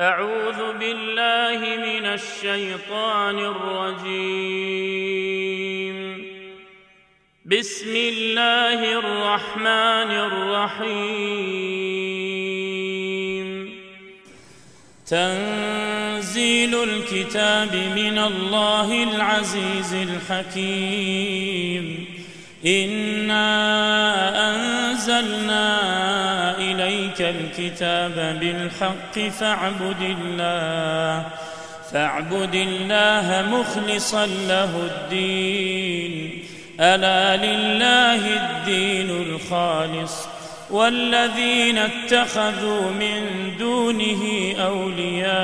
أعوذ بالله من الشيطان الرجيم. بسم الله الرحمن الرحيم. تنزيل الكتاب من الله العزيز الحكيم. إنا أنزلنا إليك الكتاب بالحق فاعبد الله فاعبد الله مخلصا له الدين ألا لله الدين الخالص والذين اتخذوا من دونه أولياء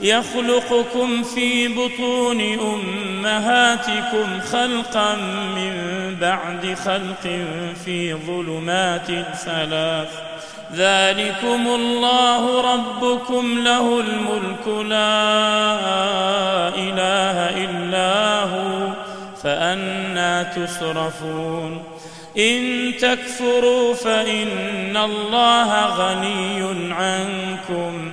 يخلقكم في بطون أمهاتكم خلقا من بعد خلق في ظلمات ثلاث. ذلكم الله ربكم له الملك لا إله إلا هو فانى تصرفون. إن تكفروا فإن الله غني عنكم.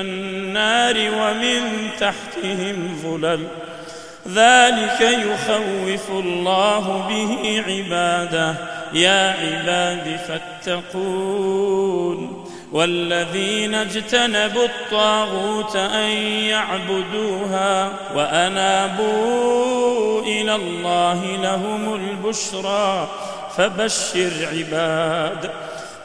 النار ومن تحتهم ظلل. ذلك يخوف الله به عباده. يا عباد فاتقون. والذين اجتنبوا الطاغوت أن يعبدوها وأنابوا إلى الله لهم البشرى. فبشر عباد.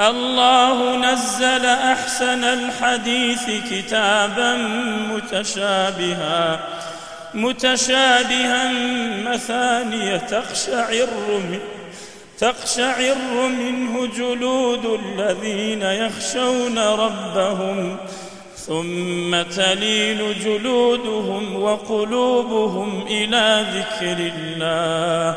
الله نزل أحسن الحديث كتابا متشابها متشابها مثانية تقشعر منه تقشعر منه جلود الذين يخشون ربهم ثم تلين جلودهم وقلوبهم إلى ذكر الله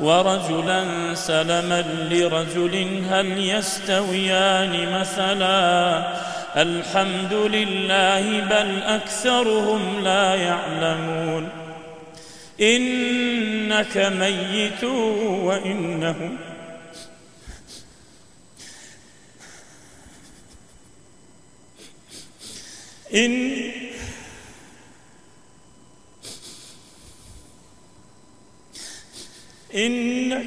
ورجلا سلما لرجل هل يستويان مثلا الحمد لله بل أكثرهم لا يعلمون إنك ميت وإنهم إن إنك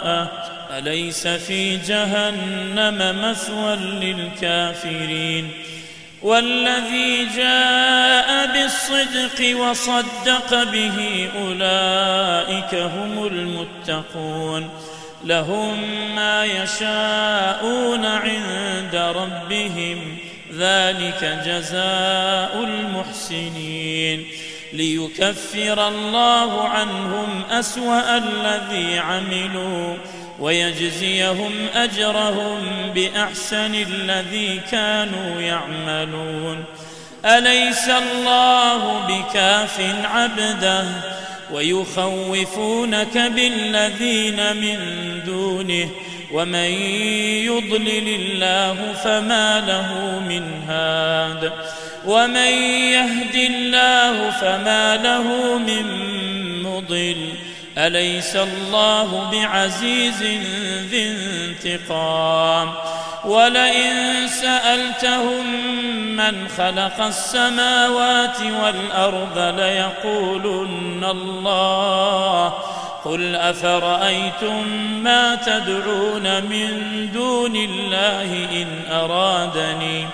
أليس في جهنم مثوى للكافرين؟ والذي جاء بالصدق وصدق به أولئك هم المتقون. لهم ما يشاءون عند ربهم ذلك جزاء المحسنين. ليكفر الله عنهم أسوأ الذي عملوا. ويجزيهم أجرهم بأحسن الذي كانوا يعملون. أليس الله بكاف عبده ويخوفونك بالذين من دونه؟ ومن يضلل الله فما له من هاد. ومن يهد الله فما له من مضل. أليس الله بعزيز ذي انتقام؟ ولئن سألتهم من خلق السماوات والأرض ليقولن الله. قل أفرأيتم ما تدعون من دون الله إن أرادني؟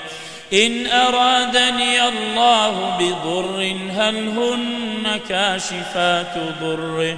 إن أرادني الله بضر هل هن كاشفات ضره؟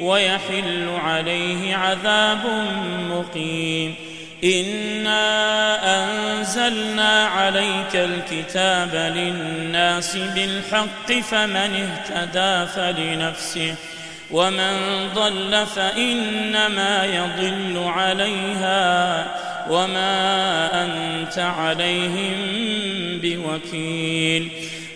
ويحل عليه عذاب مقيم. إنا أنزلنا عليك الكتاب للناس بالحق فمن اهتدى فلنفسه ومن ضل فإنما يضل عليها وما أنت عليهم بوكيل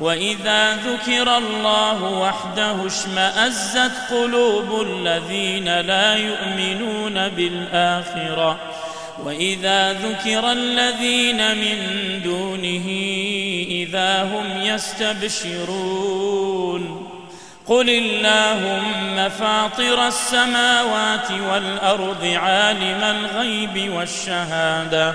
وإذا ذكر الله وحده اشمأزت قلوب الذين لا يؤمنون بالآخرة. وإذا ذكر الذين من دونه إذا هم يستبشرون. قل اللهم فاطر السماوات والأرض عالم الغيب والشهادة.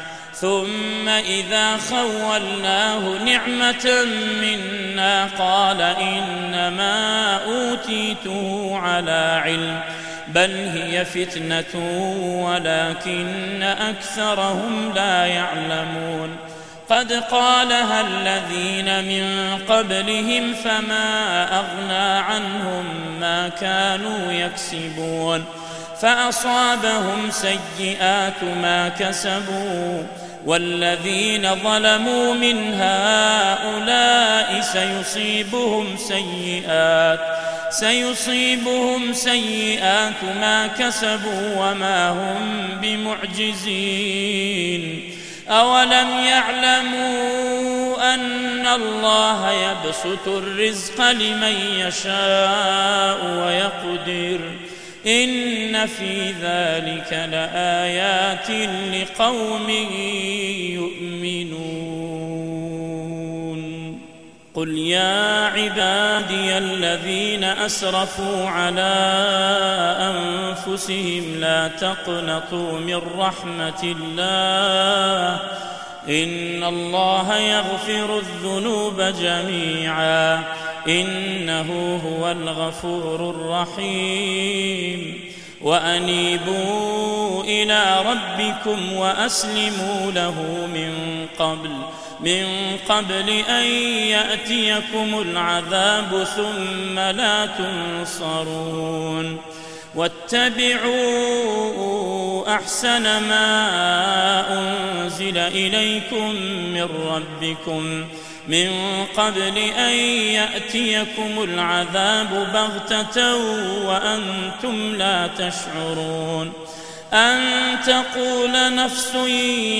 ثم إذا خولناه نعمة منا قال إنما أوتيته على علم بل هي فتنة ولكن أكثرهم لا يعلمون قد قالها الذين من قبلهم فما أغنى عنهم ما كانوا يكسبون فأصابهم سيئات ما كسبوا والذين ظلموا من هؤلاء سيصيبهم سيئات سيصيبهم سيئات ما كسبوا وما هم بمعجزين. أولم يعلموا أن الله يبسط الرزق لمن يشاء ويقدر؟ إن في ذلك لآيات لقوم يؤمنون. قل يا عبادي الذين أسرفوا على أنفسهم لا تقنطوا من رحمة الله إن الله يغفر الذنوب جميعاً. إنه هو الغفور الرحيم. وأنيبوا إلى ربكم وأسلموا له من قبل من قبل أن يأتيكم العذاب ثم لا تنصرون. واتبعوا أحسن ما أنزل إليكم من ربكم من قبل أن يأتيكم العذاب بغتة وأنتم لا تشعرون أن تقول نفس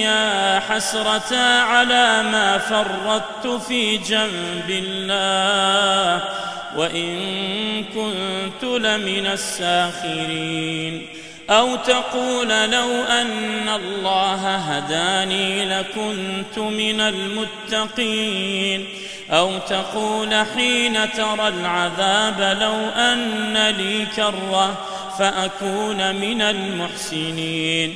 يا حسرة على ما فرطت في جنب الله وإن كنت لمن الساخرين. أو تقول لو أن الله هداني لكنت من المتقين. أو تقول حين ترى العذاب لو أن لي كرة فأكون من المحسنين.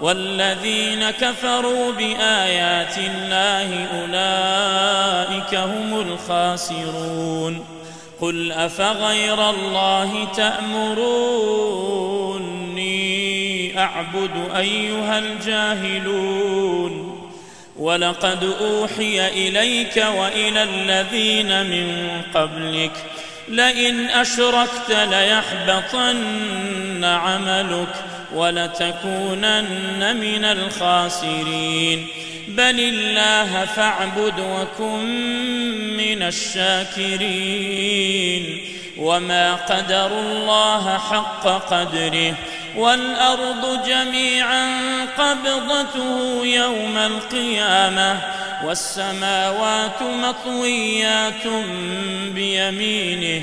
والذين كفروا بآيات الله أولئك هم الخاسرون. قل أفغير الله تأمروني أعبد أيها الجاهلون. ولقد أوحي إليك وإلى الذين من قبلك. لئن أشركت ليحبطن عملك. ولتكونن من الخاسرين. بل الله فاعبد وكن من الشاكرين. وما قدروا الله حق قدره. والأرض جميعا قبضته يوم القيامة. والسماوات مطويات بيمينه.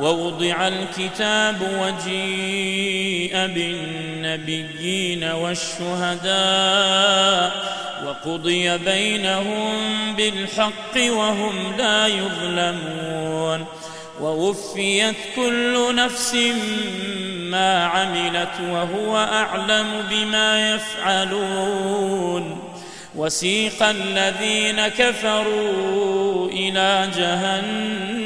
ووضع الكتاب وجيء بالنبيين والشهداء وقضي بينهم بالحق وهم لا يظلمون ووفيت كل نفس ما عملت وهو أعلم بما يفعلون وسيق الذين كفروا إلى جهنم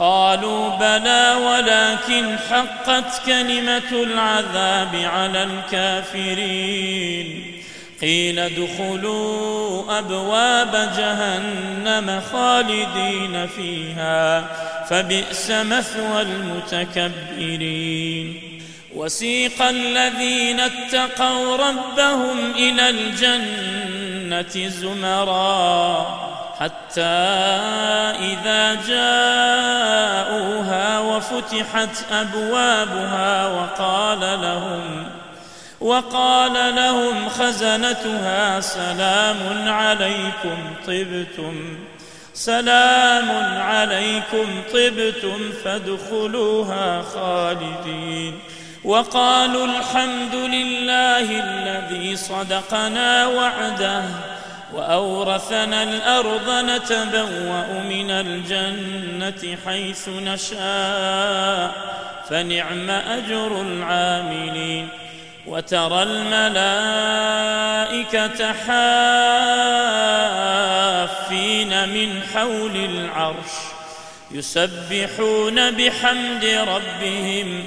قالوا بلى ولكن حقت كلمة العذاب على الكافرين. قيل ادخلوا أبواب جهنم خالدين فيها فبئس مثوى المتكبرين. وسيق الذين اتقوا ربهم إلى الجنة زمرا. حتى إذا جاءوها وفتحت أبوابها وقال لهم وقال لهم خزنتها سلام عليكم طبتم سلام عليكم طبتم فادخلوها خالدين وقالوا الحمد لله الذي صدقنا وعده وأورثنا الأرض نتبوأ من الجنة حيث نشاء فنعم أجر العاملين. وترى الملائكة حافين من حول العرش يسبحون بحمد ربهم